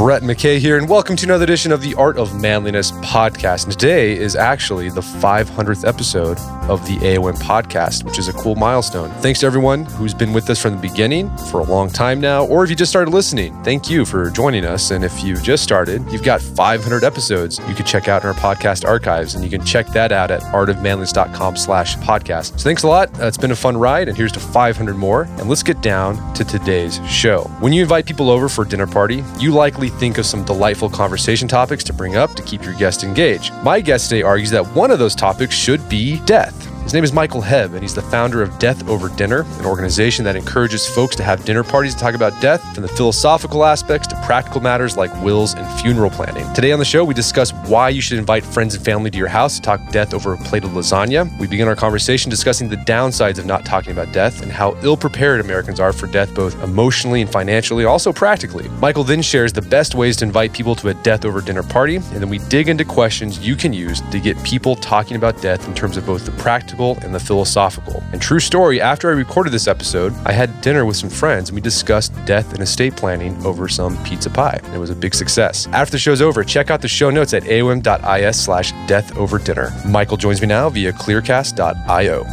Brett McKay here, and welcome to another edition of the Art of Manliness podcast. And today is actually the 500th episode of the AOM podcast, which is a cool milestone. Thanks to everyone who's been with us from the beginning for a long time now, or if you just started listening, thank you for joining us. And if you've just started, you've got 500 episodes you can check out in our podcast archives, and you can check that out at artofmanliness.com slash podcast. So thanks a lot. Uh, it's been a fun ride, and here's to 500 more. And let's get down to today's show. When you invite people over for a dinner party, you likely think of some delightful conversation topics to bring up to keep your guest engaged. My guest today argues that one of those topics should be death. His name is Michael Hebb, and he's the founder of Death Over Dinner, an organization that encourages folks to have dinner parties to talk about death, from the philosophical aspects to practical matters like wills and funeral planning. Today on the show, we discuss why you should invite friends and family to your house to talk death over a plate of lasagna. We begin our conversation discussing the downsides of not talking about death and how ill prepared Americans are for death, both emotionally and financially, also practically. Michael then shares the best ways to invite people to a Death Over Dinner party, and then we dig into questions you can use to get people talking about death in terms of both the practical and the philosophical. And true story, after I recorded this episode, I had dinner with some friends and we discussed death and estate planning over some pizza pie. It was a big success. After the show's over, check out the show notes at aom.is slash death over dinner. Michael joins me now via clearcast.io.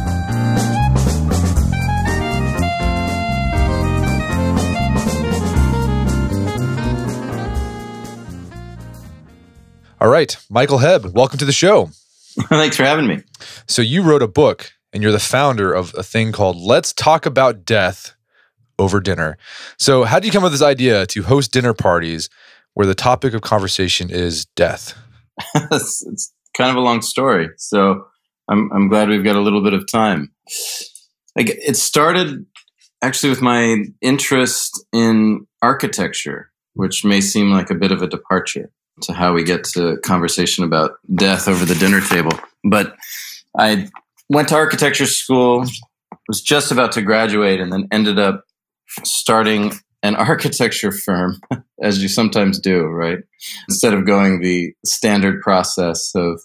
All right, Michael Hebb, welcome to the show. Thanks for having me. So you wrote a book and you're the founder of a thing called Let's Talk About Death Over Dinner. So how did you come up with this idea to host dinner parties where the topic of conversation is death? it's, it's, kind of a long story. So I'm, I'm glad we've got a little bit of time. It started actually with my interest in architecture, which may seem like a bit of a departure to how we get to conversation about death over the dinner table. But I went to architecture school, was just about to graduate, and then ended up starting an architecture firm, as you sometimes do, right? Instead of going the standard process of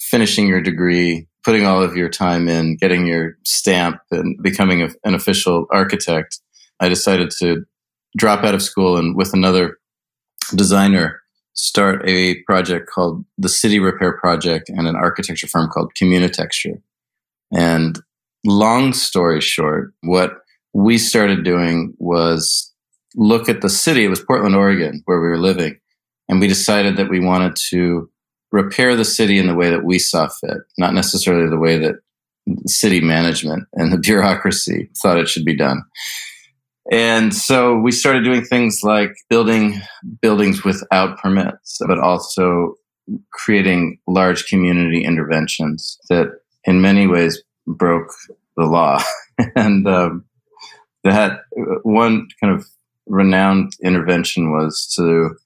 finishing your degree, putting all of your time in, getting your stamp, and becoming a, an official architect, I decided to drop out of school and with another designer start a project called the City Repair Project and an architecture firm called Communitexture. And long story short, what we started doing was look at the city. It was Portland, Oregon, where we were living. And we decided that we wanted to repair the city in the way that we saw fit, not necessarily the way that city management and the bureaucracy thought it should be done. And so we started doing things like building buildings without permits, but also creating large community interventions that in many ways broke the law. and um, that one kind of renowned intervention was to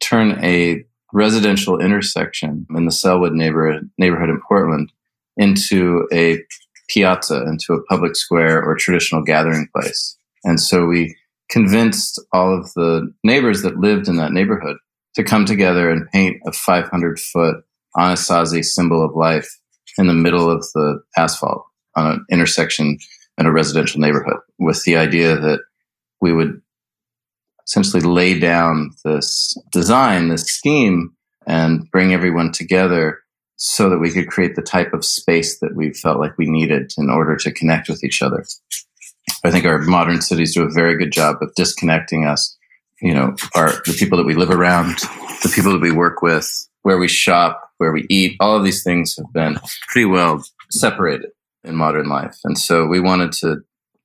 turn a residential intersection in the neighborhood, neighborhood in Portland into a piazza, into a public square or traditional gathering place. And so we convinced all of the neighbors that lived in that neighborhood to come together and paint a 500 foot Anasazi symbol of life in the middle of the asphalt on an intersection in a residential neighborhood with the idea that we would essentially lay down this design, this scheme, and bring everyone together so that we could create the type of space that we felt like we needed in order to connect with each other. I think our modern cities do a very good job of disconnecting us. You know, our the people that we live around, the people that we work with, where we shop, where we eat, all of these things have been pretty well separated in modern life. And so we wanted to,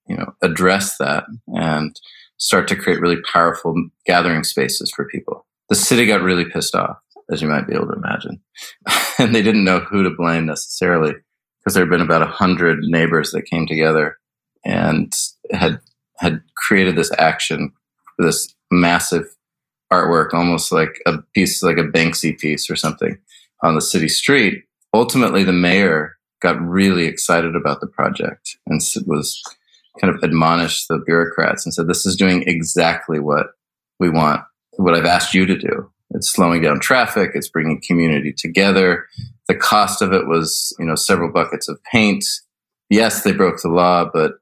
you know, address that and start to create really powerful gathering spaces for people. The city got really pissed off, as you might be able to imagine. and they didn't know who to blame necessarily because there had been about a hundred neighbors that came together and had had created this action, this massive artwork, almost like a piece, like a Banksy piece or something, on the city street. Ultimately, the mayor got really excited about the project and was kind of admonished the bureaucrats and said, "This is doing exactly what we want, what I've asked you to do. It's slowing down traffic. It's bringing community together. The cost of it was, you know, several buckets of paint. Yes, they broke the law, but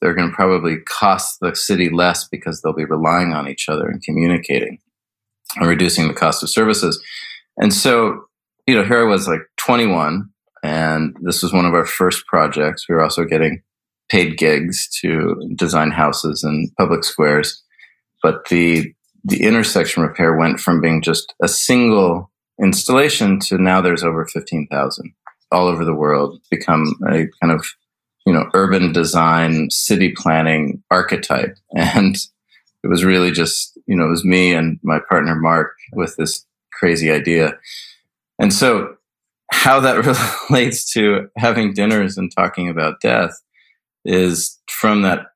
they're going to probably cost the city less because they'll be relying on each other and communicating. and reducing the cost of services. And so, you know, here I was like 21, and this was one of our first projects. We were also getting paid gigs to design houses and public squares. But the the intersection repair went from being just a single installation to now there's over 15,000 all over the world become a kind of you know urban design city planning archetype. And it was really just you know it was me and my partner mark with this crazy idea. And so how that relates to having dinners and talking about death is from that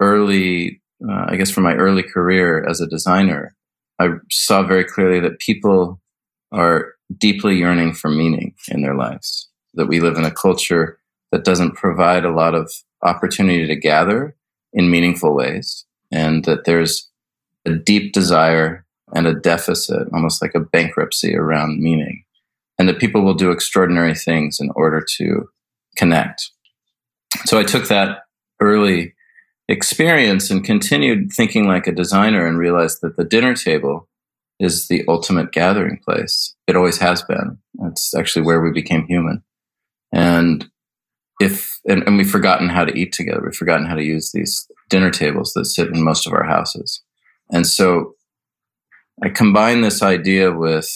early uh, i guess from my early career as a designer i saw very clearly that people are deeply yearning for meaning in their lives that we live in a culture that doesn't provide a lot of opportunity to gather in meaningful ways and that there's a deep desire and a deficit almost like a bankruptcy around meaning and that people will do extraordinary things in order to connect so i took that early experience and continued thinking like a designer and realized that the dinner table is the ultimate gathering place. It always has been. It's actually where we became human. And if and, and, we've forgotten how to eat together, we've forgotten how to use these dinner tables that sit in most of our houses. And so I combine this idea with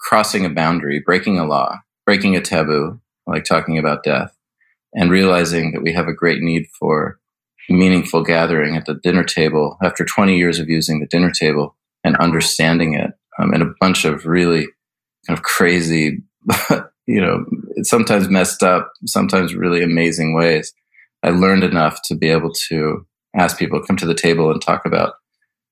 crossing a boundary, breaking a law, breaking a taboo, like talking about death, and realizing that we have a great need for meaningful gathering at the dinner table after 20 years of using the dinner table and understanding it um, in a bunch of really kind of crazy, you know, sometimes messed up, sometimes really amazing ways. I learned enough to be able to ask people to come to the table and talk about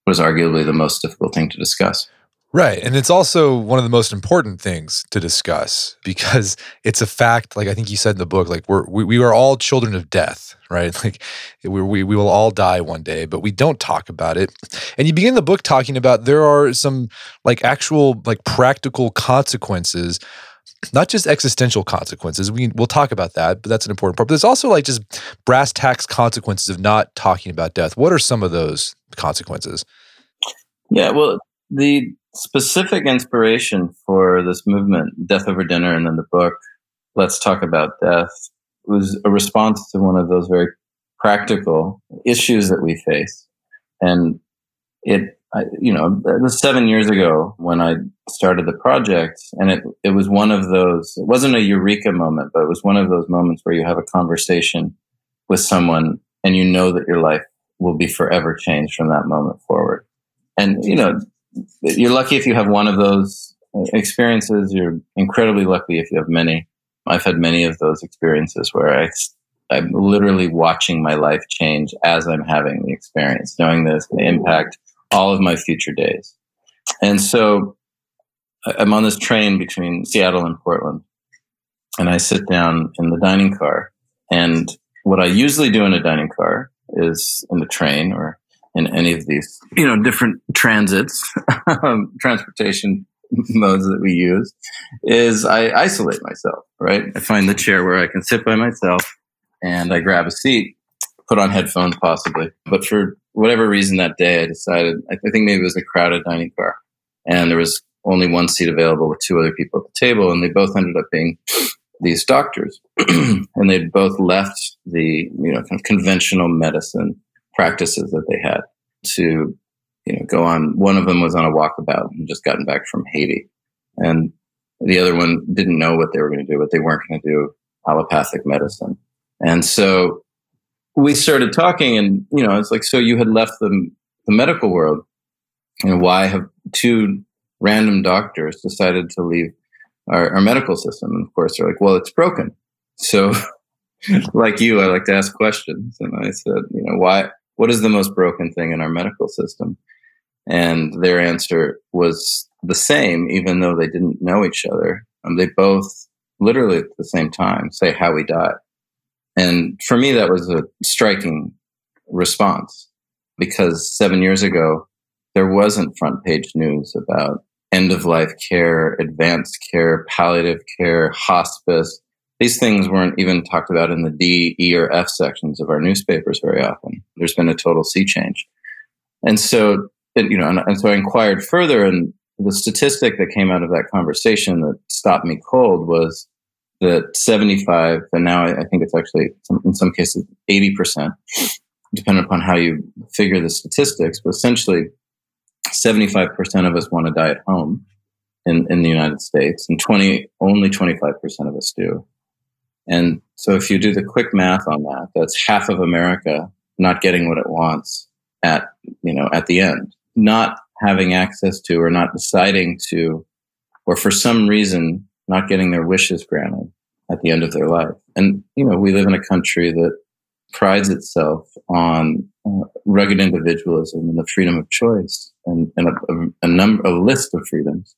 what is arguably the most difficult thing to discuss. Right. And it's also one of the most important things to discuss because it's a fact, like I think you said in the book, like we're, we, we are all children of death, right? Like we, we, we will all die one day, but we don't talk about it. And you begin the book talking about there are some like actual, like practical consequences not just existential consequences. We we'll talk about that, but that's an important part. But there's also like just brass tacks consequences of not talking about death. What are some of those consequences? Yeah, well, the specific inspiration for this movement, Death Over Dinner, and then the book, Let's Talk About Death, was a response to one of those very practical issues that we face. And it, I, you know, it was seven years ago when I started the project, and it, it was one of those, it wasn't a eureka moment, but it was one of those moments where you have a conversation with someone and you know that your life will be forever changed from that moment forward. And, you know, you're lucky if you have one of those uh, experiences. You're incredibly lucky if you have many. I've had many of those experiences where I, I'm literally watching my life change as I'm having the experience, knowing it's impact all of my future days. And so I'm on this train between Seattle and Portland, and I sit down in the dining car. And what I usually do in a dining car is in the train or in any of these, you know, different transits, um, transportation modes that we use, is I isolate myself, right? I find the chair where I can sit by myself and I grab a seat, put on headphones possibly. But for whatever reason that day, I decided, I think maybe it was a crowded dining car and there was only one seat available with two other people at the table and they both ended up being these doctors. And they'd both left the, you know, kind of conventional medicine practices that they had to you know go on. One of them was on a walkabout and just gotten back from haiti. And the other one didn't know what they were going to do but they weren't going to do allopathic medicine. And so we started talking and you know it's like so you had left the, the medical world and why have two random doctors decided to leave our, our medical system and of course they're like well it's broken so like you, I like to ask questions. And I said, you know, why, what is the most broken thing in our medical system? And their answer was the same, even though they didn't know each other. Um, they both literally at the same time say how we die. And for me, that was a striking response because seven years ago, there wasn't front page news about end of life care, advanced care, palliative care, hospice, these things weren't even talked about in the D, E, or F sections of our newspapers very often. There's been a total sea change. And so, you know, and, and so I inquired further and the statistic that came out of that conversation that stopped me cold was that 75, and now I, think it's actually in some cases 80%, depending upon how you figure the statistics, but essentially 75% of us want to die at home in, in the United States, and 20, only 25% of us do. And so if you do the quick math on that, that's half of America not getting what it wants at, you know, at the end, not having access to or not deciding to, or for some reason, not getting their wishes granted at the end of their life. And, you know, we live in a country that prides itself on uh, rugged individualism and the freedom of choice and, and a, a, a number, a list of freedoms.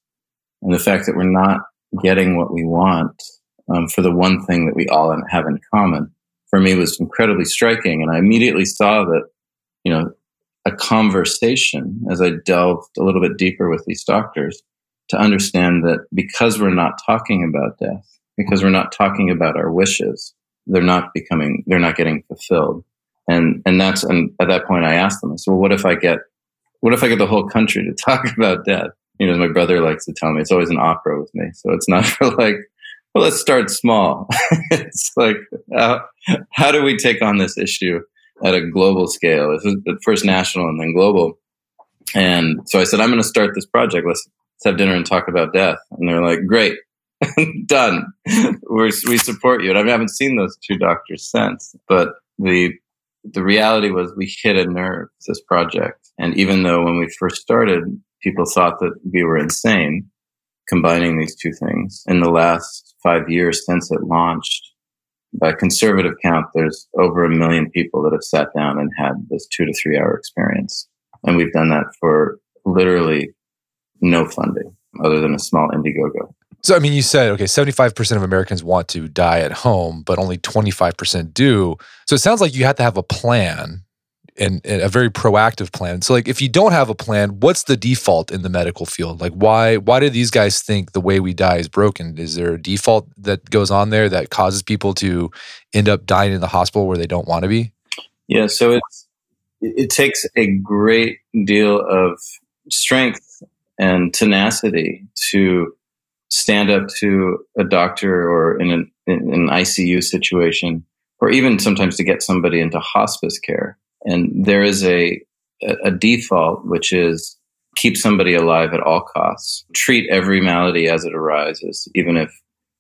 And the fact that we're not getting what we want um, for the one thing that we all have in common for me was incredibly striking. And I immediately saw that, you know, a conversation as I delved a little bit deeper with these doctors to understand that because we're not talking about death, because we're not talking about our wishes, they're not becoming, they're not getting fulfilled. And, and that's, and at that point I asked them, I said, well, what if I get, what if I get the whole country to talk about death? You know, my brother likes to tell me, it's always an opera with me. So it's not for like, well, let's start small. it's like, uh, how do we take on this issue at a global scale? This was first national and then global. And so I said, I'm going to start this project. Let's have dinner and talk about death. And they're like, great, done. We're, we support you. And I haven't seen those two doctors since, but the, the reality was we hit a nerve, this project. And even though when we first started, people thought that we were insane, combining these two things. In the last five years since it launched, by conservative count, there's over a million people that have sat down and had this two to three hour experience. And we've done that for literally no funding other than a small Indiegogo. So, I mean, you said, okay, 75% of Americans want to die at home, but only 25% do. So it sounds like you have to have a plan and, and, a very proactive plan. So like if you don't have a plan, what's the default in the medical field? Like why why do these guys think the way we die is broken? Is there a default that goes on there that causes people to end up dying in the hospital where they don't want to be? Yeah, so it's it takes a great deal of strength and tenacity to stand up to a doctor or in an, in an ICU situation or even sometimes to get somebody into hospice care and there is a, a default, which is keep somebody alive at all costs. Treat every malady as it arises, even if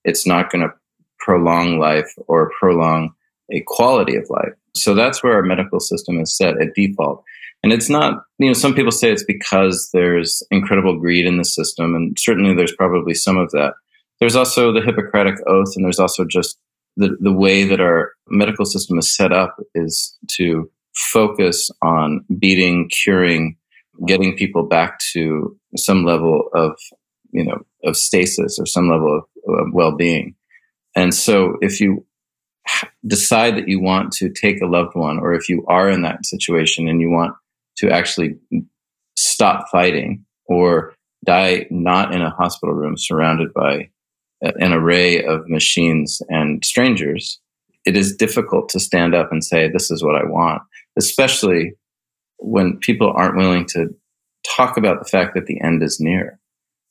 it's not going to prolong life or prolong a quality of life. So that's where our medical system is set at default. And it's not, you know, some people say it's because there's incredible greed in the system, and certainly there's probably some of that. There's also the Hippocratic Oath, and there's also just the, the way that our medical system is set up is to focus on beating, curing, getting people back to some level of, you know, of stasis or some level of, of well-being. And so if you decide that you want to take a loved one, or if you are in that situation and you want to actually stop fighting or die not in a hospital room surrounded by an array of machines and strangers, it is difficult to stand up and say, This is what I want especially when people aren't willing to talk about the fact that the end is near.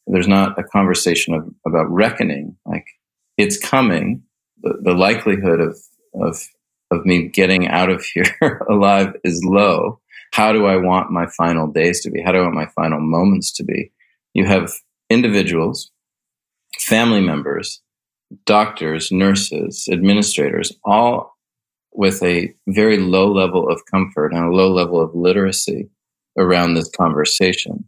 There's not a conversation of, about reckoning. Like it's coming. The, the likelihood of, of, of me getting out of here alive is low. How do I want my final days to be? How do I want my final moments to be? You have individuals, family members, doctors, nurses, administrators, all with a very low level of comfort and a low level of literacy around this conversation.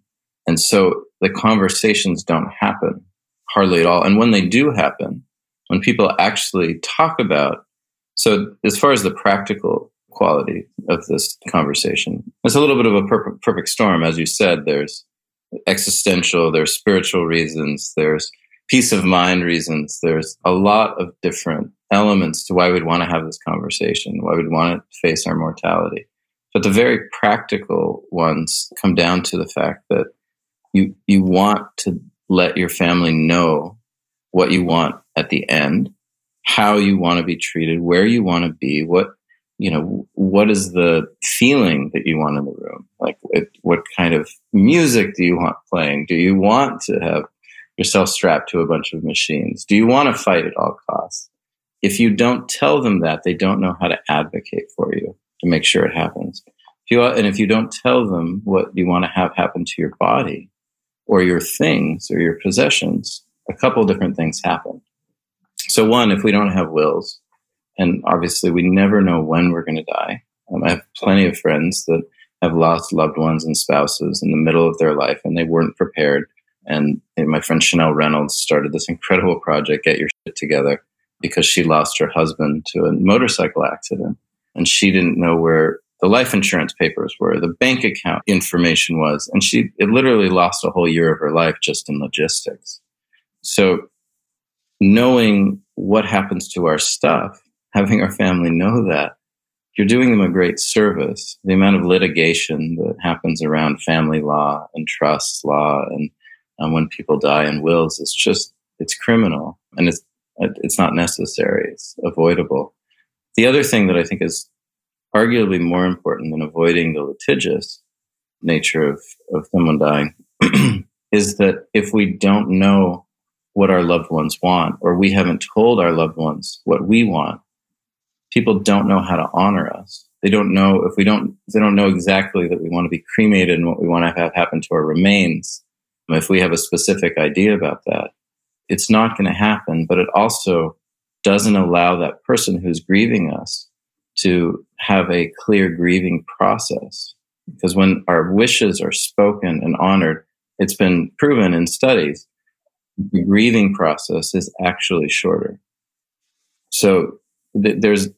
And so the conversations don't happen hardly at all. And when they do happen, when people actually talk about, so as far as the practical quality of this conversation, it's a little bit of a perfect, perfect storm. As you said, there's existential, there's spiritual reasons, there's peace of mind reasons, there's a lot of different elements to why we'd want to have this conversation, why we'd want to face our mortality. But the very practical ones come down to the fact that you you want to let your family know what you want at the end, how you want to be treated, where you want to be, what you know, what is the feeling that you want in the room? Like, it, what kind of music do you want playing? Do you want to have yourself strapped to a bunch of machines? Do you want to fight at all costs? If you don't tell them that, they don't know how to advocate for you to make sure it happens. If you, and if you don't tell them what you want to have happen to your body or your things or your possessions, a couple different things happen. So, one, if we don't have wills, and obviously we never know when we're going to die. Um, I have plenty of friends that have lost loved ones and spouses in the middle of their life and they weren't prepared. And, and my friend Chanel Reynolds started this incredible project, Get Your Shit Together, because she lost her husband to a motorcycle accident. And she didn't know where the life insurance papers were, the bank account information was. And she it literally lost a whole year of her life just in logistics. So knowing what happens to our stuff having our family know that you're doing them a great service. The amount of litigation that happens around family law and trust law and um, when people die in wills, it's just, it's criminal and it's, it's not necessary. It's avoidable. The other thing that I think is arguably more important than avoiding the litigious nature of, of someone dying is that if we don't know what our loved ones want, or we haven't told our loved ones what we want, people don't know how to honor us. They don't know if we don't, they don't know exactly that we want to be cremated and what we want to have happen to our remains. If we have a specific idea about that, it's not going to happen, but it also doesn't allow that person who's grieving us to have a clear grieving process. Because when our wishes are spoken and honored, it's been proven in studies, the grieving process is actually shorter. So th- there's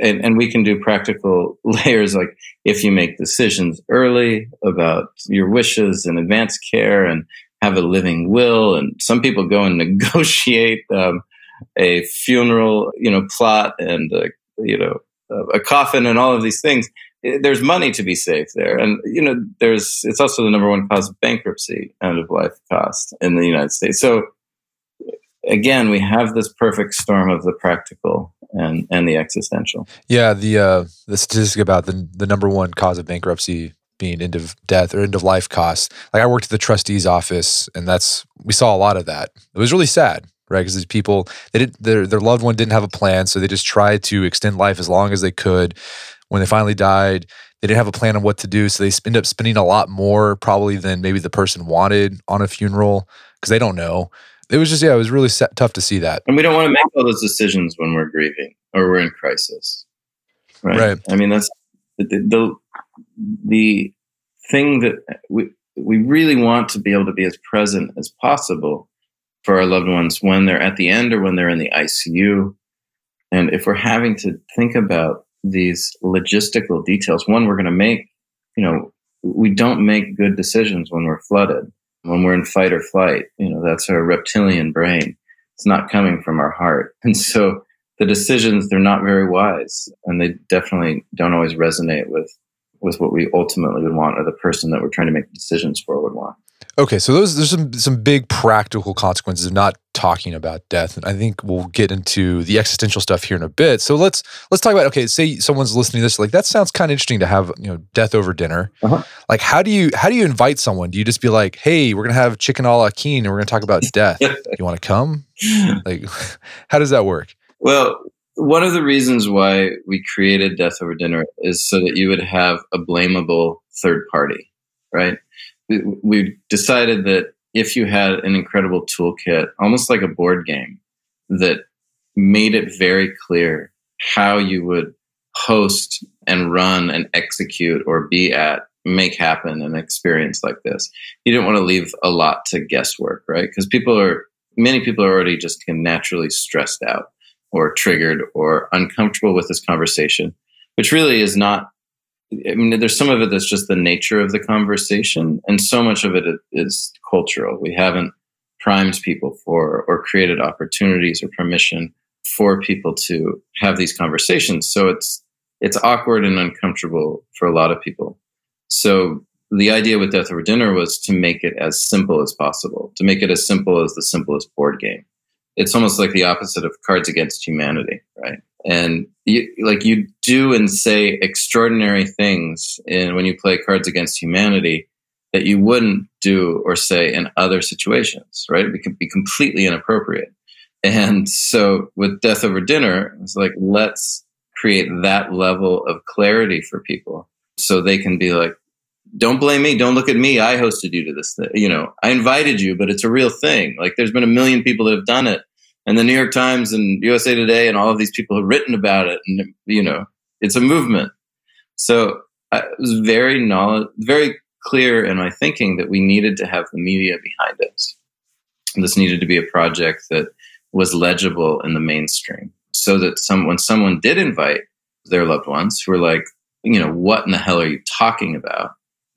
and, and we can do practical layers like if you make decisions early about your wishes and advance care and have a living will. And some people go and negotiate um, a funeral you know plot and uh, you know a coffin and all of these things. Eh, there's money to be saved there. And you know there's it's also the number one cause of bankruptcy end of life cost in the united states. So again we have this perfect storm of the practical and and the existential. Yeah, the uh, the statistic about the the number one cause of bankruptcy being end of death or end of life costs. Like I worked at the trustee's office, and that's we saw a lot of that. It was really sad, right? Because these people they did their their loved one didn't have a plan, so they just tried to extend life as long as they could. When they finally died, they didn't have a plan on what to do, so they end up spending a lot more probably than maybe the person wanted on a funeral because they don't know it was just yeah, it was really set, tough to see that. And we don't want to make all those decisions when we're grieving or we're in crisis, right? right. I mean, that's the, the the thing that we we really want to be able to be as present as possible for our loved ones when they're at the end or when they're in the ICU. And if we're having to think about these logistical details, one, we're going to make, you know, we don't make good decisions when we're flooded when we're in fight or flight, you know, that's our reptilian brain. It's not coming from our heart. And so the decisions, they're not very wise and they definitely don't always resonate with, with what we ultimately would want or the person that we're trying to make decisions for would want. Okay, so those there's some some big practical consequences of not talking about death, and I think we'll get into the existential stuff here in a bit. So let's let's talk about okay. Say someone's listening to this, like that sounds kind of interesting to have you know death over dinner. Uh-huh. Like how do you how do you invite someone? Do you just be like, hey, we're gonna have chicken a la king, and we're gonna talk about death. you want to come? Like, how does that work? Well, one of the reasons why we created Death Over Dinner is so that you would have a blamable third party, right? we decided that if you had an incredible toolkit, almost like a board game, that made it very clear how you would host and run and execute or be at, make happen an experience like this. You didn't want to leave a lot to guesswork, right? Because people are, many people are already just naturally stressed out or triggered or uncomfortable with this conversation, which really is not I mean, there's some of it that's just the nature of the conversation, and so much of it is cultural. We haven't primed people for or created opportunities or permission for people to have these conversations. So it's it's awkward and uncomfortable for a lot of people. So the idea with Death Over Dinner was to make it as simple as possible, to make it as simple as the simplest board game. It's almost like the opposite of Cards Against Humanity, right? And you, like you do and say extraordinary things in when you play Cards Against Humanity that you wouldn't do or say in other situations, right? It could be completely inappropriate. And so with Death Over Dinner, it's like, let's create that level of clarity for people so they can be like, don't blame me. Don't look at me. I hosted you to this thing. You know, I invited you, but it's a real thing. Like there's been a million people that have done it. And the New York Times and USA Today and all of these people have written about it. And, you know, it's a movement. So uh, I was very knowledge, very clear in my thinking that we needed to have the media behind us. This needed to be a project that was legible in the mainstream so that some, when someone did invite their loved ones who were like, you know, what in the hell are you talking about?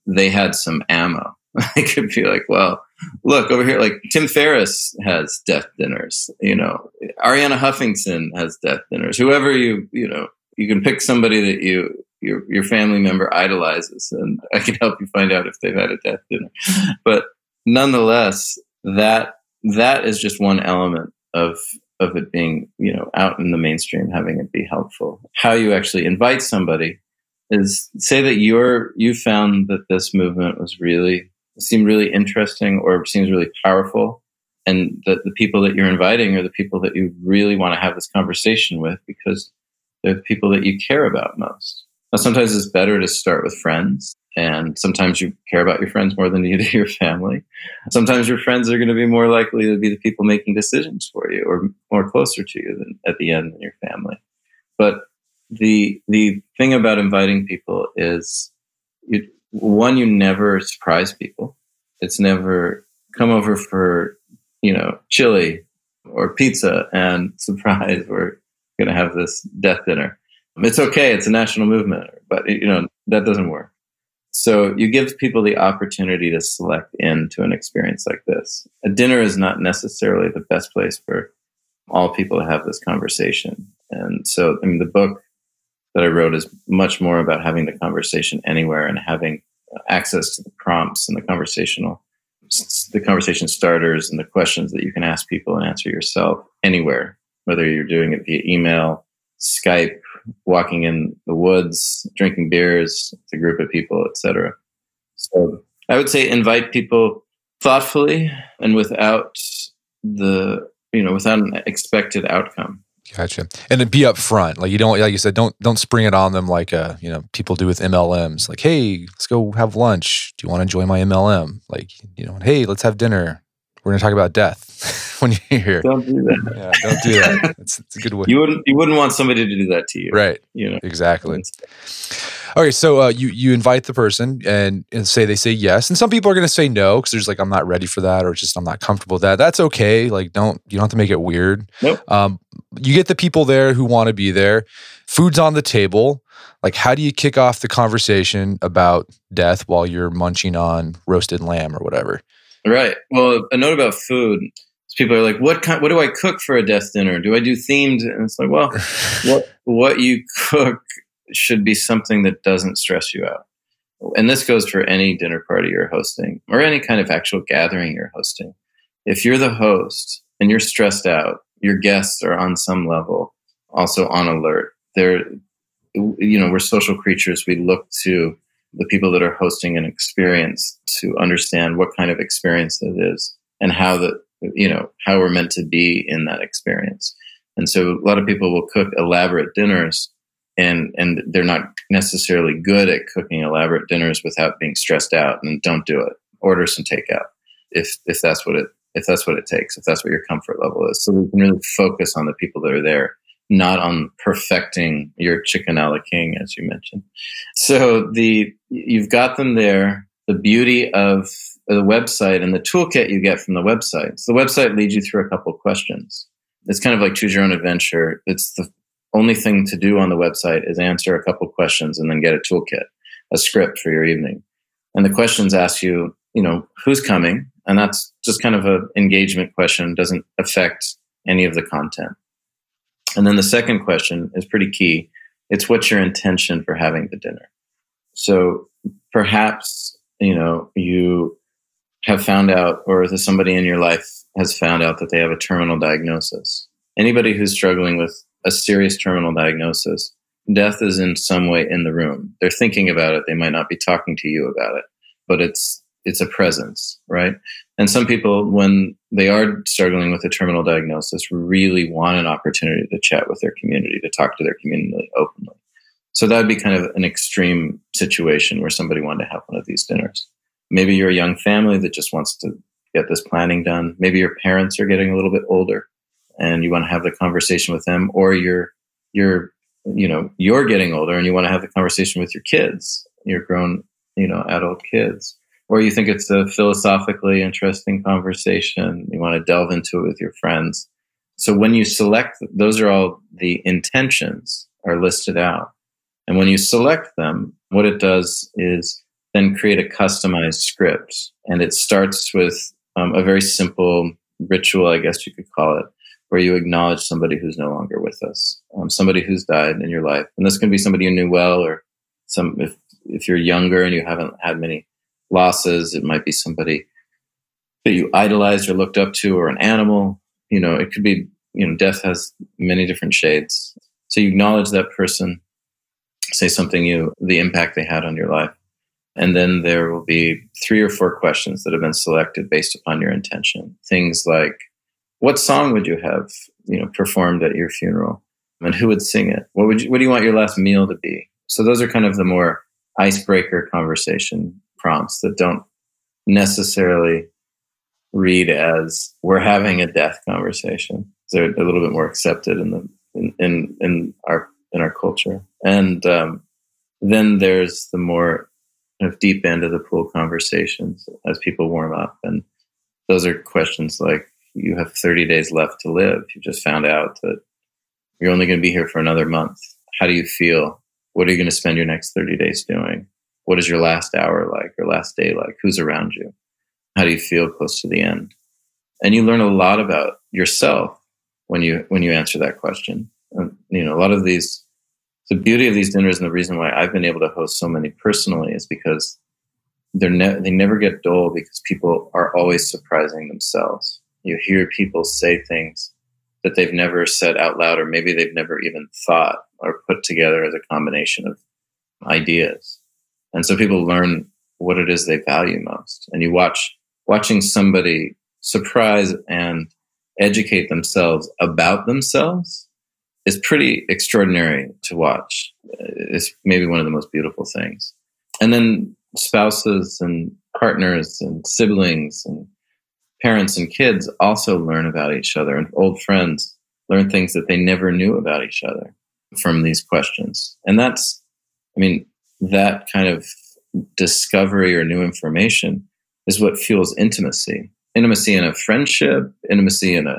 They had some ammo. I could be like, well, look over here, like Tim Ferriss has death dinners, you know, Arianna Huffington has death dinners. Whoever you, you know, you can pick somebody that you your your family member idolizes, and I can help you find out if they've had a death dinner. But nonetheless, that that is just one element of of it being you know out in the mainstream, having it be helpful. How you actually invite somebody is say that you're you found that this movement was really seemed really interesting or seems really powerful and that the people that you're inviting are the people that you really want to have this conversation with because they're the people that you care about most now, sometimes it's better to start with friends, and sometimes you care about your friends more than you do your family. Sometimes your friends are going to be more likely to be the people making decisions for you, or more closer to you than at the end than your family. But the the thing about inviting people is, you, one, you never surprise people. It's never come over for you know chili or pizza and surprise we're going to have this death dinner it's okay. It's a national movement, but you know that doesn't work. So you give people the opportunity to select into an experience like this. A dinner is not necessarily the best place for all people to have this conversation. And so, I mean, the book that I wrote is much more about having the conversation anywhere and having access to the prompts and the conversational, the conversation starters and the questions that you can ask people and answer yourself anywhere, whether you're doing it via email, Skype, walking in the woods, drinking beers with a group of people, etc. So I would say invite people thoughtfully and without the you know without an expected outcome. Gotcha. And be upfront. Like you don't like you said, don't don't spring it on them like uh, you know, people do with MLMs. Like, hey, let's go have lunch. Do you want to join my MLM? Like, you know, hey, let's have dinner. We're gonna talk about death. when you're here. Don't do that. Yeah, don't do that. It's, it's a good way. You wouldn't you wouldn't want somebody to do that to you, right? You know exactly. Okay, so uh, you you invite the person and, and say they say yes, and some people are going to say no because there's like I'm not ready for that or just I'm not comfortable with that. That's okay. Like don't you don't have to make it weird. Nope. Um, you get the people there who want to be there. Food's on the table. Like how do you kick off the conversation about death while you're munching on roasted lamb or whatever? Right. Well, a note about food people are like, "What kind? What do I cook for a death dinner? Do I do themed?" And it's like, well, what what you cook should be something that doesn't stress you out. And this goes for any dinner party you're hosting or any kind of actual gathering you're hosting. If you're the host and you're stressed out, your guests are on some level also on alert. They're, you know, we're social creatures. We look to the people that are hosting an experience to understand what kind of experience it is and how the you know how we're meant to be in that experience. And so a lot of people will cook elaborate dinners and and they're not necessarily good at cooking elaborate dinners without being stressed out and don't do it. Order some takeout if if that's what it if that's what it takes if that's what your comfort level is. So we can really focus on the people that are there not on perfecting your chicken a la king as you mentioned so the you've got them there the beauty of the website and the toolkit you get from the website. So the website leads you through a couple of questions. It's kind of like choose your own adventure. It's the only thing to do on the website is answer a couple questions and then get a toolkit, a script for your evening. And the questions ask you, you know, who's coming? And that's just kind of an engagement question, doesn't affect any of the content. And then the second question is pretty key. It's what's your intention for having the dinner? So perhaps, you know, you have found out, or there's somebody in your life has found out that they have a terminal diagnosis. Anybody who's struggling with a serious terminal diagnosis, death is in some way in the room. They're thinking about it. They might not be talking to you about it, but it's it's a presence, right? And some people, when they are struggling with a terminal diagnosis, really want an opportunity to chat with their community, to talk to their community openly. So that would be kind of an extreme situation where somebody wanted to have one of these dinners. Maybe you're a young family that just wants to get this planning done. Maybe your parents are getting a little bit older and you want to have the conversation with them or you're you're you know you're getting older and you want to have the conversation with your kids your grown you know adult kids or you think it's a philosophically interesting conversation you want to delve into it with your friends. So when you select those are all the intentions are listed out. And when you select them what it does is then create a customized script. And it starts with um, a very simple ritual i guess you could call it where you acknowledge somebody who's no longer with us, um, somebody who's died in your life. And this can be somebody you knew well, or some, if, if you're younger and you haven't had many losses, it might be somebody that you idolized or looked up to, or an animal. You know, it could be, you know, death has many different shades. So you acknowledge that person, say something you, the impact they had on your life. And then there will be three or four questions that have been selected based upon your intention. Things like, what song would you have you know performed at your funeral and who would sing it what would you what do you want your last meal to be so those are kind of the more icebreaker conversation prompts that don't necessarily read as we're having a death conversation they're a little bit more accepted in the in in, in our in our culture and um, then there's the more kind of deep end of the pool conversations as people warm up and those are questions like you have 30 days left to live. You just found out that you're only going to be here for another month. How do you feel? What are you going to spend your next 30 days doing? What is your last hour like or last day like? Who's around you? How do you feel close to the end? And you learn a lot about yourself when you when you answer that question. And, you know, a lot of these the beauty of these dinners and the reason why I've been able to host so many personally is because they're ne- they never get dull because people are always surprising themselves you hear people say things that they've never said out loud, or maybe they've never even thought or put together as a combination of ideas. And so people learn what it is they value most. And you watch watching somebody surprise and educate themselves about themselves is pretty extraordinary to watch. It's maybe one of the most beautiful things. And then spouses and partners and siblings and parents and kids also learn about each other and old friends learn things that they never knew about each other from these questions. And that's, I mean, that kind of discovery or new information is what fuels intimacy. Intimacy in a friendship, intimacy in a,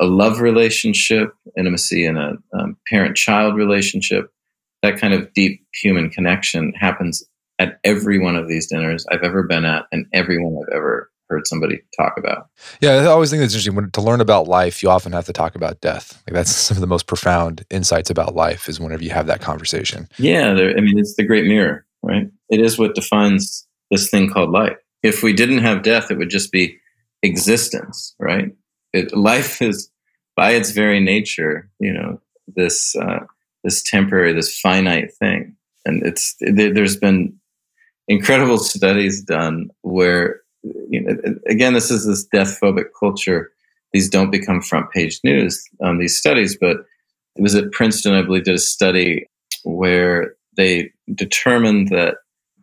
a love relationship, intimacy in a um, parent child relationship. That kind of deep human connection happens at every one of these dinners I've ever been at and everyone I've ever heard somebody talk about. Yeah, I always think that's interesting. When, to learn about life, you often have to talk about death. Like that's some of the most profound insights about life is whenever you have that conversation. Yeah, I mean, it's the great mirror, right? It is what defines this thing called life. If we didn't have death, it would just be existence, right? It, life is, by its very nature, you know, this uh, this temporary, this finite thing, and it's there's been incredible studies done where you know, again, this is this death phobic culture. These don't become front page news, on these studies, but it was at Princeton, I believe, did a study where they determined that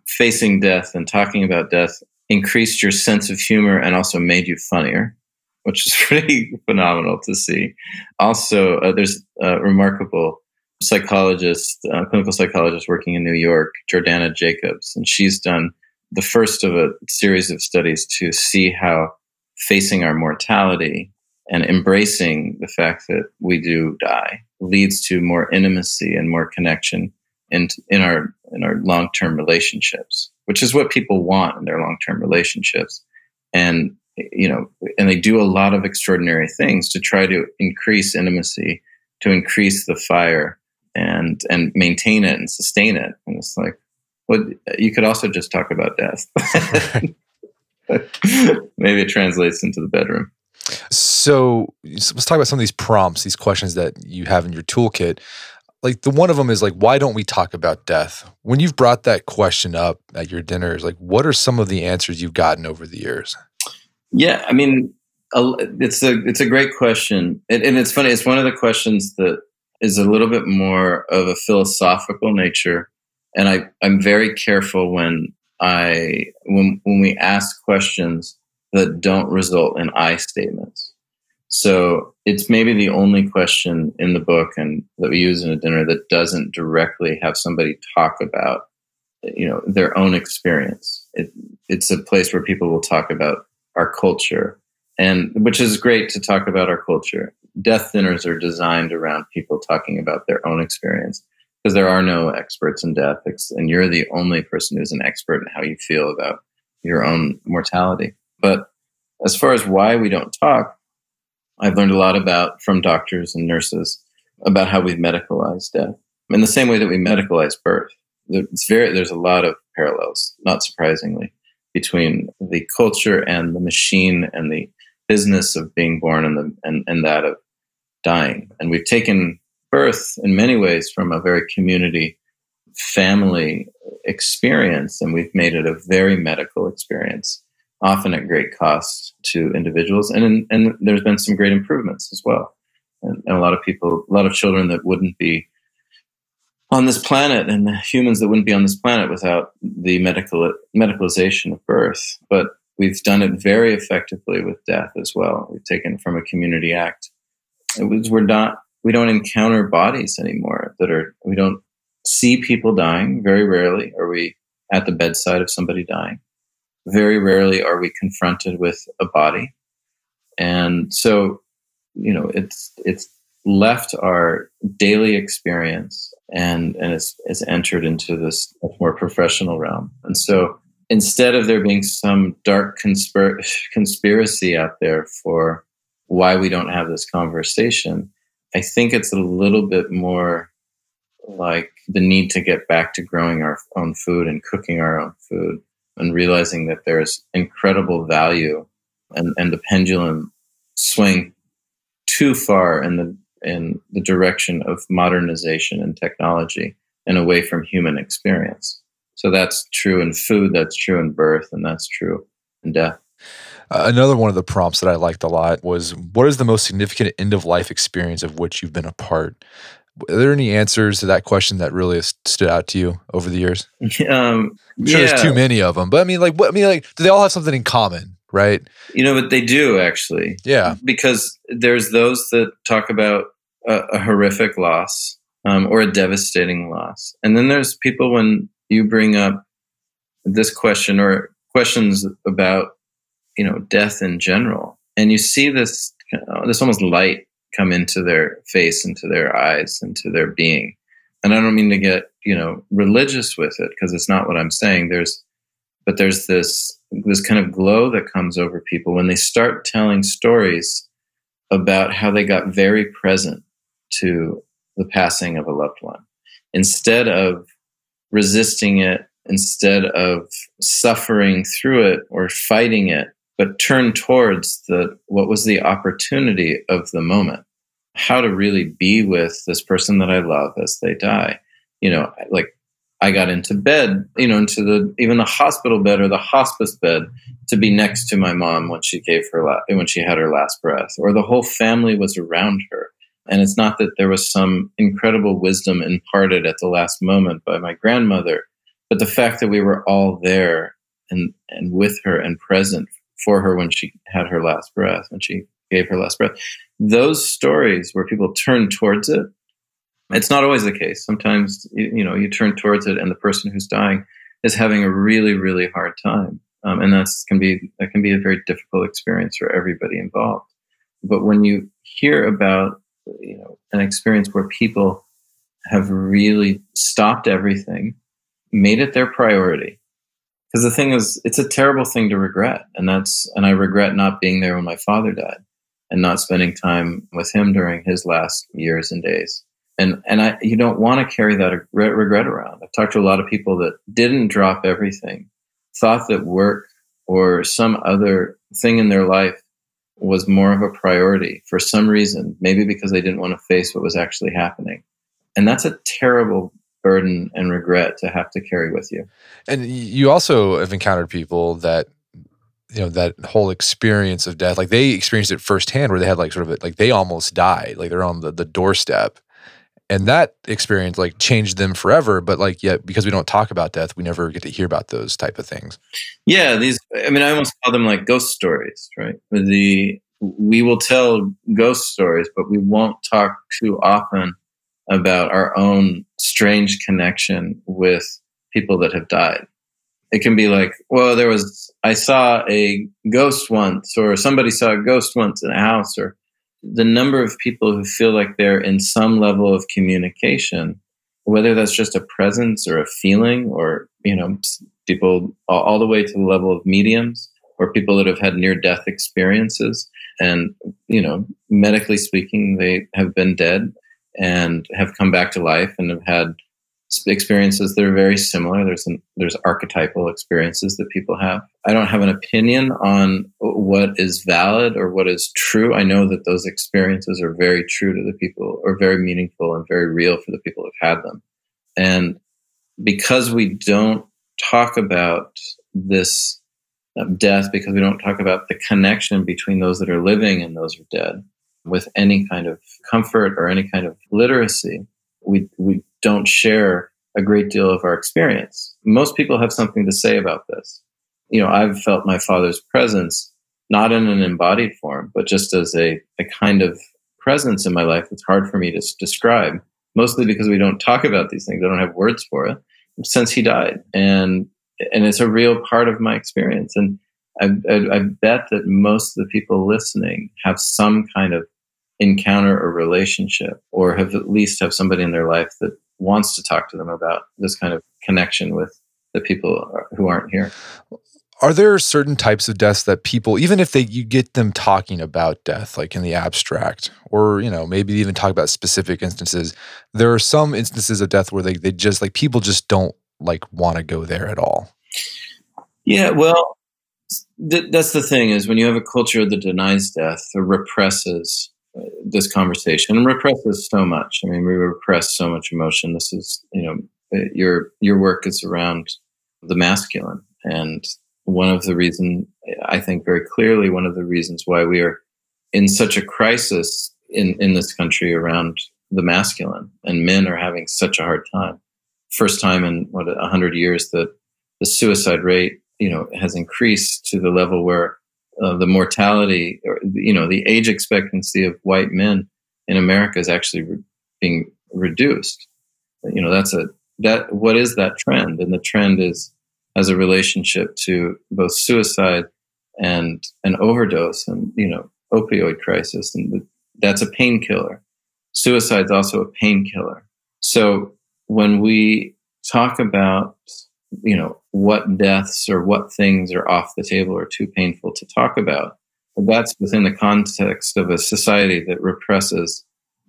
facing death and talking about death increased your sense of humor and also made you funnier, which is pretty phenomenal to see. Also, uh, there's a remarkable psychologist, uh, clinical psychologist working in New York, Jordana Jacobs, and she's done the first of a series of studies to see how facing our mortality and embracing the fact that we do die leads to more intimacy and more connection in, in our in our long-term relationships which is what people want in their long-term relationships. And you know and they do a lot of extraordinary things to try to increase intimacy to increase the fire and and maintain it and sustain it. And it's like well, you could also just talk about death. Maybe it translates into the bedroom. So let's talk about some of these prompts, these questions that you have in your toolkit. Like the one of them is like, why don't we talk about death? When you've brought that question up at your dinners, like what are some of the answers you've gotten over the years? Yeah, I mean, it's a it's a great question, and, and it's funny. It's one of the questions that is a little bit more of a philosophical nature, and I I'm very careful when I when when we ask questions that don't result in I statements. So it's maybe the only question in the book and that we use in a dinner that doesn't directly have somebody talk about you know their own experience. It, it's a place where people will talk about our culture and which is great to talk about our culture. Death dinners are designed around people talking about their own experience because there are no experts in death, and you're the only person who's an expert in how you feel about your own mortality. But as far as why we don't talk, I've learned a lot about from doctors and nurses about how we've medicalized death in the same way that we medicalize birth. It's very, there's a lot of parallels, not surprisingly, between the culture and the machine and the business of being born and, the, and, and that of dying. And we've taken birth in many ways from a very community family experience and we've made it a very medical experience often at great cost to individuals and and there's been some great improvements as well and, and, a lot of people a lot of children that wouldn't be on this planet and humans that wouldn't be on this planet without the medical medicalization of birth but We've done it very effectively with death as well. We've taken from a community act. It was, we're not, we don't encounter bodies anymore that are, we don't see people dying. Very rarely are we at the bedside of somebody dying. Very rarely are we confronted with a body. And so, you know, it's, it's left our daily experience and, and it's, it's entered into this more professional realm. And so instead of there being some dark conspir- conspiracy out there for why we don't have this conversation, I think it's a little bit more like the need to get back to growing our own food and cooking our own food and realizing that there's incredible value and, and the pendulum swing too far in the in the direction of modernization and technology and away from human experience. So that's true in food, that's true in birth, and that's true in death. Uh, another one of the prompts that I liked a lot was what is the most significant end of life experience of which you've been a part? Are there any answers to that question that really stood out to you over the years? Um, I'm sure yeah. there's too many of them, but I mean, like, what, I mean, like, do they all have something in common, right? You know, but they do actually. Yeah, because there's those that talk about a, a horrific loss um, or a devastating loss, and then there's people when you bring up this question or questions about you know death in general. And you see this uh, this almost light come into their face into their eyes into their being. And i don't mean to get you know religious with it because it's not what i'm saying. There's but there's this this kind of glow that comes over people when they start telling stories about how they got very present to the passing of a loved one. Instead of resisting it instead of suffering through it or fighting it, but turn towards the what was the opportunity of the moment. How to really be with this person that I love as they die. You know, like I got into bed, you know, into the even the hospital bed or the hospice bed to be next to my mom when she gave her la- when she had her last breath, or the whole family was around her. And it's not that there was some incredible wisdom imparted at the last moment by my grandmother, but the fact that we were all there and, and with her and present for her when she had her last breath, when she gave her last breath. Those stories where people turn towards it, it's not always the case. Sometimes, you, know, you turn towards it and the person who's dying is having a really, really hard time. Um, and that's can be that can be a very difficult experience for everybody involved. But when you hear about you know an experience where people have really stopped everything, made it their priority. Because the thing is, it's a terrible thing to regret, and that's and I regret not being there when my father died and not spending time with him during his last years and days. And and I you don't want to carry that regret around. I've talked to a lot of people that didn't drop everything, thought that work or some other thing in their life was more of a priority for some reason, maybe because they didn't want to face what was actually happening. And that's a terrible burden and regret to have to carry with you. And you also have encountered people that you know that whole experience of death like they experienced it firsthand where they had like sort of a, like they almost died like they're on the, the doorstep. And that experience like changed them forever but like yet because we don't talk about death we never get to hear about those type of things. Yeah these i mean i almost call them like ghost stories right? The we will tell ghost stories but we won't talk too often about our own strange connection with people that have died. It can be like, well, there was, I saw a ghost once, or somebody saw a ghost once in a house, or the number of people who feel like they're in some level of communication, whether that's just a presence or a feeling, or, you know, people all the way to the level of mediums or people that have had near death experiences. And, you know, medically speaking, they have been dead and have come back to life and have had experiences that are very similar. There's an, there's archetypal experiences that people have. I don't have an opinion on what is valid or what is true. I know that those experiences are very true to the people, or very meaningful and very real for the people who've had them. And because we don't talk about this um, death, because we don't talk about the connection between those that are living and those who are dead, with any kind of comfort or any kind of literacy, we, we don't share a great deal of our experience. Most people have something to say about this. You know, I've felt my father's presence not in an embodied form, but just as a, a kind of presence in my life that's hard for me to describe, mostly because we don't talk about these things. I don't have words for it since he died. And, and it's a real part of my experience. And I, I, I bet that most of the people listening have some kind of encounter or relationship or have at least have somebody in their life that wants to talk to them about this kind of connection with the people who aren't here. Are there certain types of deaths that people, even if they you get them talking about death, like in the abstract, or you know maybe even talk about specific instances, there are some instances of death where they they just like people just don't like want to go there at all. Yeah, well, th- that's the thing is when you have a culture that denies death or represses uh, this conversation and represses so much. I mean, we repress so much emotion. This is, you know, uh, your your work is around the masculine, and one of the reason I think very clearly one of the reasons why we are in such a crisis in in this country around the masculine, and men are having such a hard time. First time in what a hundred years that the suicide rate, you know, has increased to the level where uh, the mortality, or, you know, the age expectancy of white men in America is actually re- being reduced. You know, that's a that. What is that trend? And the trend is has a relationship to both suicide and an overdose, and you know, opioid crisis, and the, that's a painkiller. Suicide is also a painkiller. So when we talk about you know what deaths or what things are off the table or too painful to talk about. But that's within the context of a society that represses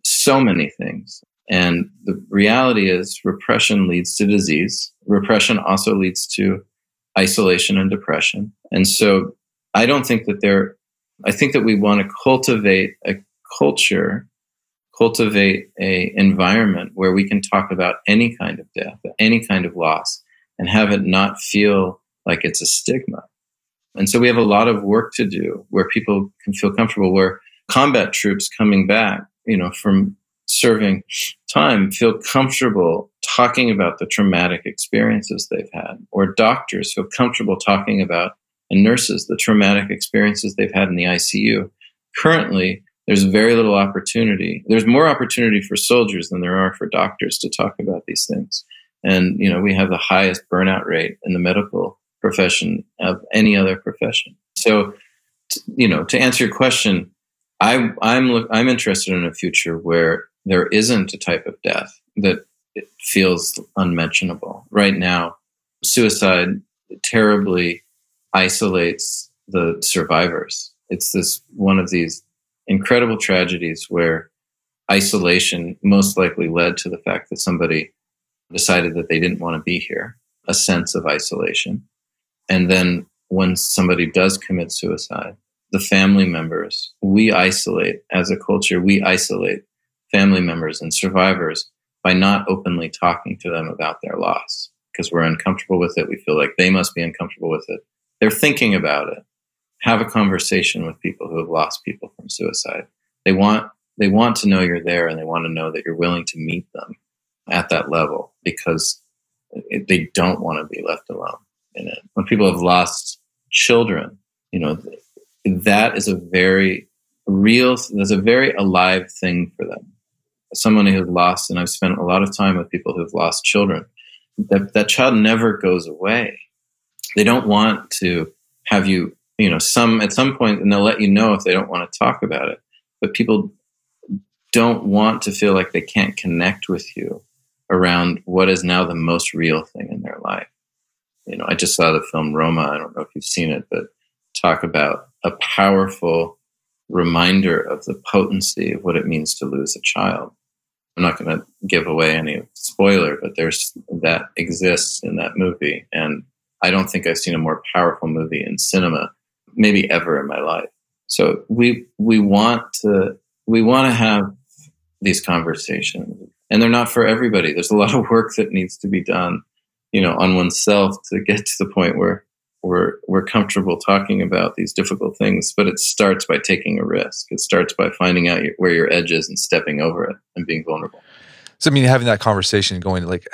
so many things. And the reality is repression leads to disease. Repression also leads to isolation and depression. And so i don't think that there i think that we want to cultivate a culture cultivate a environment where we can talk about any kind of death any kind of loss and have it not feel like it's a stigma. And so we have a lot of work to do where people can feel comfortable, where combat troops coming back, you know, from serving time feel comfortable talking about the traumatic experiences they've had, or doctors feel comfortable talking about, and nurses, the traumatic experiences they've had in the ICU. Currently, there's very little opportunity. There's more opportunity for soldiers than there are for doctors to talk about these things. And, you know, we have the highest burnout rate in the medical profession of any other profession. So, you know, to answer your question, I, I'm, I'm interested in a future where there isn't a type of death that feels unmentionable. Right now, suicide terribly isolates the survivors. It's this one of these incredible tragedies where isolation most likely led to the fact that somebody decided that they didn't want to be here, a sense of isolation. And then when somebody does commit suicide, the family members. We isolate as a culture, we isolate family members and survivors by not openly talking to them about their loss because we're uncomfortable with it. We feel like they must be uncomfortable with it. They're thinking about it. Have a conversation with people who have lost people from suicide. They want they want to know you're there and they want to know that you're willing to meet them at that level because they don't want to be left alone in it. When people have lost children, you know, that is a very real, there's a very alive thing for them. Someone who has lost, and I've spent a lot of time with people who've lost children, that, that child never goes away. They don't want to have you, you know, some at some point, and they'll let you know if they don't want to talk about it. But people don't want to feel like they can't connect with you around what is now the most real thing in their life. You know, I just saw the film Roma. I don't know if you've seen it, but talk about a powerful reminder of the potency of what it means to lose a child. I'm not going to give away any spoiler, but there's that exists in that movie, and I don't think I've seen a more powerful movie in cinema, maybe ever in my life. So we we want to we want to have these conversations, and they're not for everybody. There's a lot of work that needs to be done, you know, on oneself to get to the point where we're we're comfortable talking about these difficult things. But it starts by taking a risk. It starts by finding out where your edge is and stepping over it and being vulnerable. So I mean, having that conversation, going like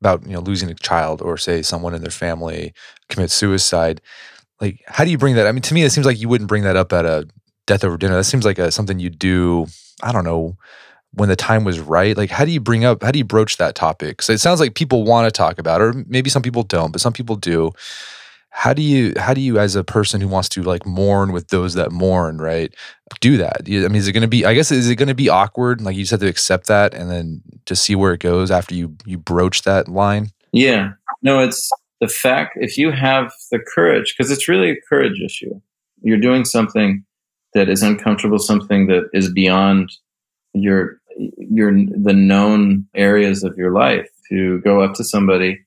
about you know losing a child or say someone in their family commits suicide. Like, how do you bring that? I mean, to me, it seems like you wouldn't bring that up at a death over dinner. That seems like a, something you'd do. I don't know when the time was right? Like, how do you bring up, how do you broach that topic? So it sounds like people want to talk about it, or maybe some people don't, but some people do. How do you, how do you, as a person who wants to like mourn with those that mourn, right? Do that. I mean, is it going to be, I guess, is it going to be awkward? Like, you just have to accept that and then just see where it goes after you, you broach that line? Yeah. No, it's the fact, if you have the courage, because it's really a courage issue, you're doing something that is uncomfortable, something that is beyond your your the known areas of your life to go up to somebody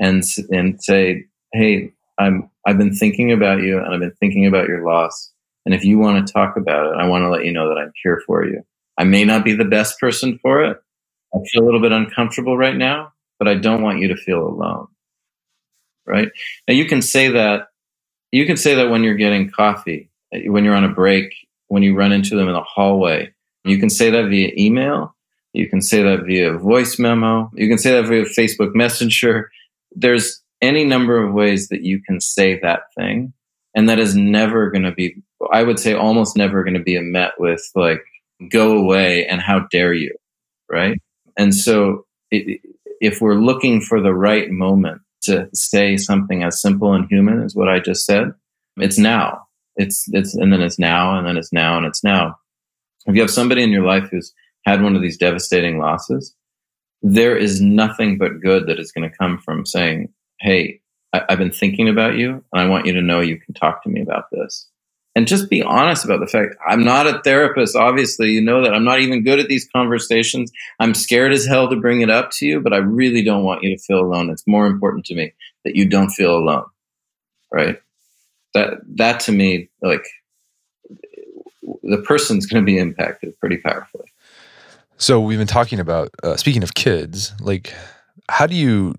and and say, "Hey, I'm I've been thinking about you and I've been thinking about your loss. And if you want to talk about it, I want to let you know that I'm here for you. I may not be the best person for it. I feel a little bit uncomfortable right now, but I don't want you to feel alone." Right? Now you can say that you can say that when you're getting coffee, when you're on a break, when you run into them in the hallway, you can say that via email. You can say that via voice memo. You can say that via Facebook Messenger. There's any number of ways that you can say that thing. And that is never going to be, I would say almost never going to be met with like, go away and how dare you. Right. And so it, if we're looking for the right moment to say something as simple and human as what I just said, it's now. It's, it's, and then it's now, and then it's now, and it's now if you have somebody in your life who's had one of these devastating losses, there is nothing but good that is going to come from saying, Hey, I- have been thinking about you and I want you to know you can talk to me about this. And just be honest about the fact I'm not a therapist. Obviously, you know that I'm not even good at these conversations. I'm scared as hell to bring it up to you, but I really don't want you to feel alone. It's more important to me that you don't feel alone. Right? That that to me, like the person's going to be impacted pretty powerfully. So we've been talking about uh, speaking of kids, like how do you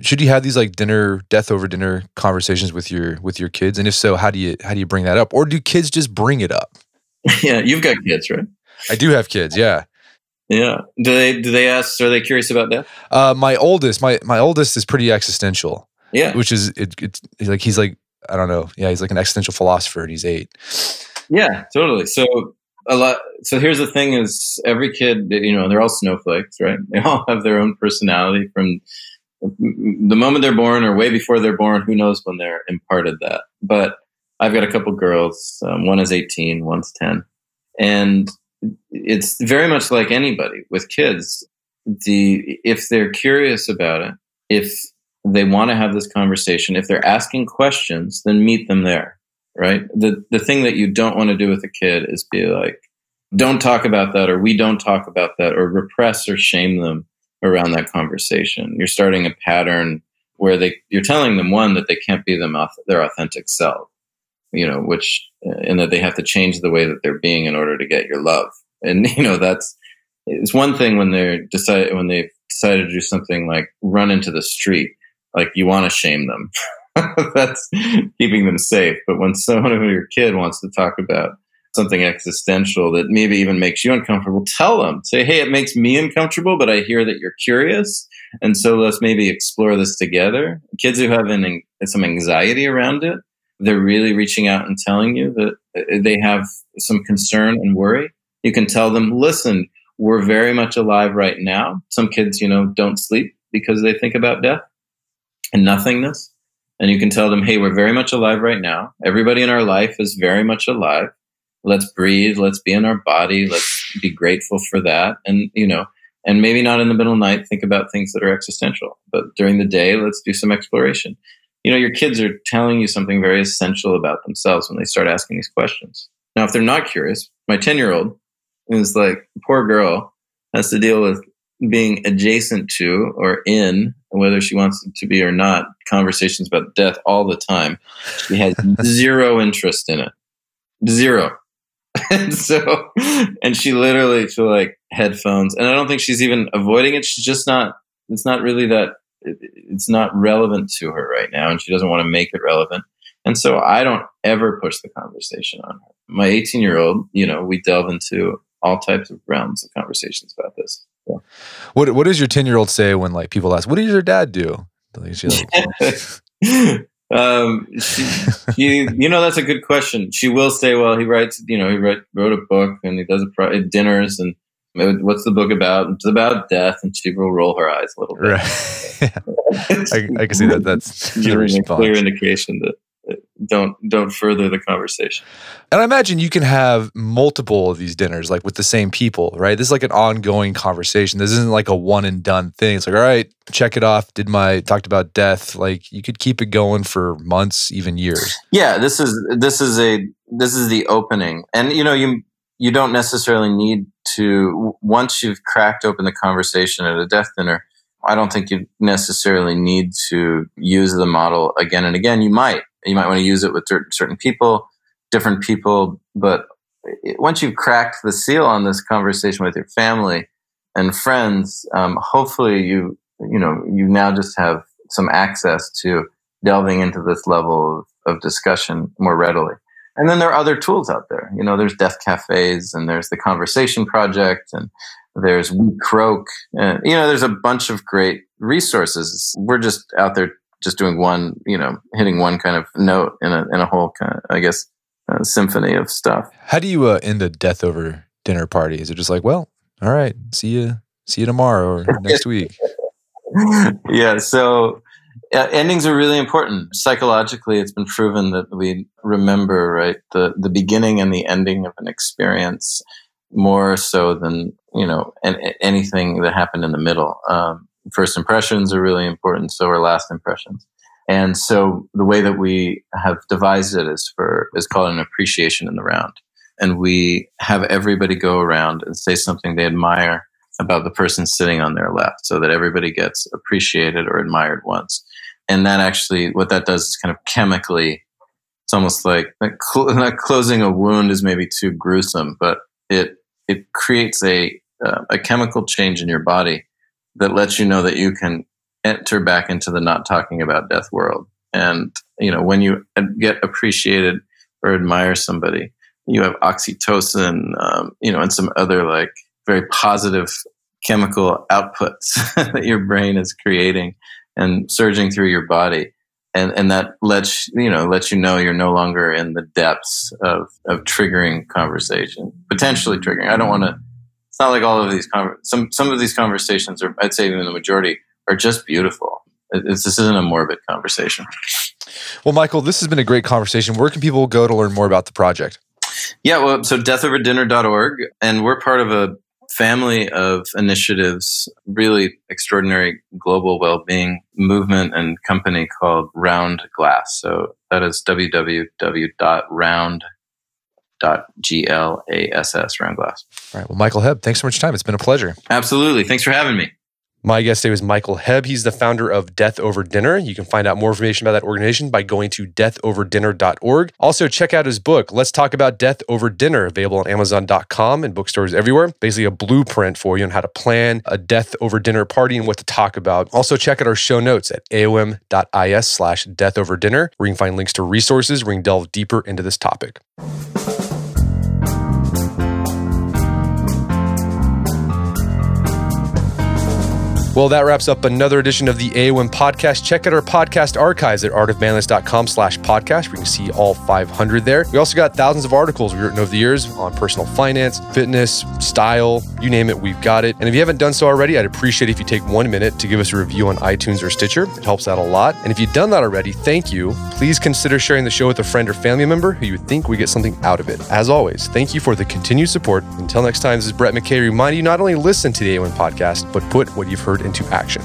should you have these like dinner death over dinner conversations with your with your kids? And if so how do you how do you bring that up? Or do kids just bring it up? Yeah you've got kids right? I do have kids yeah. Yeah. Do they do they ask are they curious about that uh my oldest my my oldest is pretty existential. Yeah. Which is it, it's like he's like i don't know yeah he's like an existential philosopher and he's eight yeah, totally. So a lot. So here's the thing: is every kid, you know, they're all snowflakes, right? They all have their own personality from the moment they're born or way before they're born. Who knows when they're imparted that? But I've got a couple girls. Um, one is 18, one's 10, and it's very much like anybody with kids. The if they're curious about it, if they want to have this conversation, if they're asking questions, then meet them there right? The the thing that you don't want to do with a kid is be like, don't talk about that, or we don't talk about that, or repress or shame them around that conversation. You're starting a pattern where they you're telling them one that they can't be them their authentic self, you know, which, uh, and that they have to change the way that they're being in order to get your love. And, you know, that's, it's one thing when they're decided, when they've decided to do something like run into the street, like you want to shame them. that's keeping them safe. But when someone of your kid wants to talk about something existential that maybe even makes you uncomfortable, tell them. Say, hey, it makes me uncomfortable, but I hear that you're curious. And so let's maybe explore this together. Kids who have an, some anxiety around it, they're really reaching out and telling you that uh, they have some concern and worry. You can tell them, listen, we're very much alive right now. Some kids, you know, don't sleep because they think about death and nothingness. And you can tell them, hey, we're very much alive right now. Everybody in our life is very much alive. Let's breathe. Let's be in our body. Let's be grateful for that. And, you know, and maybe not in the middle of the night think about things that are existential, but during the day, let's do some exploration. You know, your kids are telling you something very essential about themselves when they start asking these questions. Now, if they're not curious, my 10 year old is like, poor girl has to deal with being adjacent to or in, whether she wants it to be or not, conversations about death all the time. She has zero interest in it. Zero. and so, and she literally, she like headphones, and I don't think she's even avoiding it. She's just not, it's not really that, it's not relevant to her right now, and she doesn't want to make it relevant. And so I don't ever push the conversation on her. My 18 year old, you know, we delve into all types of realms of conversations about this. Yeah. What What does your ten year old say when like people ask, "What does your dad do?" Like, um, she, she, you know, that's a good question. She will say, "Well, he writes, you know, he write, wrote a book and he does a pro- dinners and." What's the book about? It's about death, and she will roll her eyes a little bit. Right. I, I, can see that. That's a clear indication that don't don't further the conversation. And I imagine you can have multiple of these dinners, like with the same people, right? This is like an ongoing conversation. This isn't like a one and done thing. It's like, all right, check it off. Did my talked about death? Like you could keep it going for months, even years. Yeah, this is this is a this is the opening, and you know you you don't necessarily need to once you've cracked open the conversation at a death dinner. I don't think you necessarily need to use the model again and again. You might, you might want to use it with certain people, different people. But once you've cracked the seal on this conversation with your family and friends, um, hopefully you you know you now just have some access to delving into this level of, of discussion more readily. And then there are other tools out there. You know, there's death cafes and there's the Conversation Project and there's We Croak. And, you know, there's a bunch of great resources. We're just out there just doing one, you know, hitting one kind of note in a in a whole kind of, I guess, uh, symphony of stuff. How do you uh, end a death over dinner party? Is it just like, well, all right, see you, see you tomorrow or next week? yeah. So uh, endings are really important. Psychologically, it's been proven that we remember right the the beginning and the ending of an experience more so than you know anything that happened in the middle. Um, first impressions are really important, so are last impressions. And so the way that we have devised it is for is called an appreciation in the round. And we have everybody go around and say something they admire about the person sitting on their left so that everybody gets appreciated or admired once. And that actually, what that does is kind of chemically, it's almost like not closing a wound is maybe too gruesome, but it, it creates a, uh, a chemical change in your body that lets you know that you can enter back into the not talking about death world. And, you know, when you get appreciated or admire somebody, you have oxytocin, um, you know, and some other like very positive chemical outputs that your brain is creating and surging through your body. And, and that lets you know lets you know you're no longer in the depths of, of triggering conversation, potentially triggering. I don't want to it's not like all of these con- some some of these conversations are I'd say even the majority are just beautiful. It's, this isn't a morbid conversation. Well, Michael, this has been a great conversation. Where can people go to learn more about the project? Yeah, well, so deathoverdinner.org, and we're part of a family of initiatives, really extraordinary global well-being movement and company called Round Glass. So that is www.round dot G L A S S round glass. All right. Well, Michael Hebb, thanks so much for time. It's been a pleasure. Absolutely. Thanks for having me. My guest today was Michael Hebb. He's the founder of Death Over Dinner. You can find out more information about that organization by going to deathoverdinner.org. Also, check out his book, Let's Talk About Death Over Dinner, available on Amazon.com and bookstores everywhere. Basically, a blueprint for you on how to plan a death over dinner party and what to talk about. Also, check out our show notes at aom.is slash death over dinner, where you can find links to resources where you can delve deeper into this topic. Well, that wraps up another edition of the AOM podcast. Check out our podcast archives at artofmanliness.com slash podcast. We can see all 500 there. We also got thousands of articles we've written over the years on personal finance, fitness, style, you name it, we've got it. And if you haven't done so already, I'd appreciate if you take one minute to give us a review on iTunes or Stitcher. It helps out a lot. And if you've done that already, thank you. Please consider sharing the show with a friend or family member who you think we get something out of it. As always, thank you for the continued support. Until next time, this is Brett McKay reminding you not only listen to the AOM podcast, but put what you've heard into action.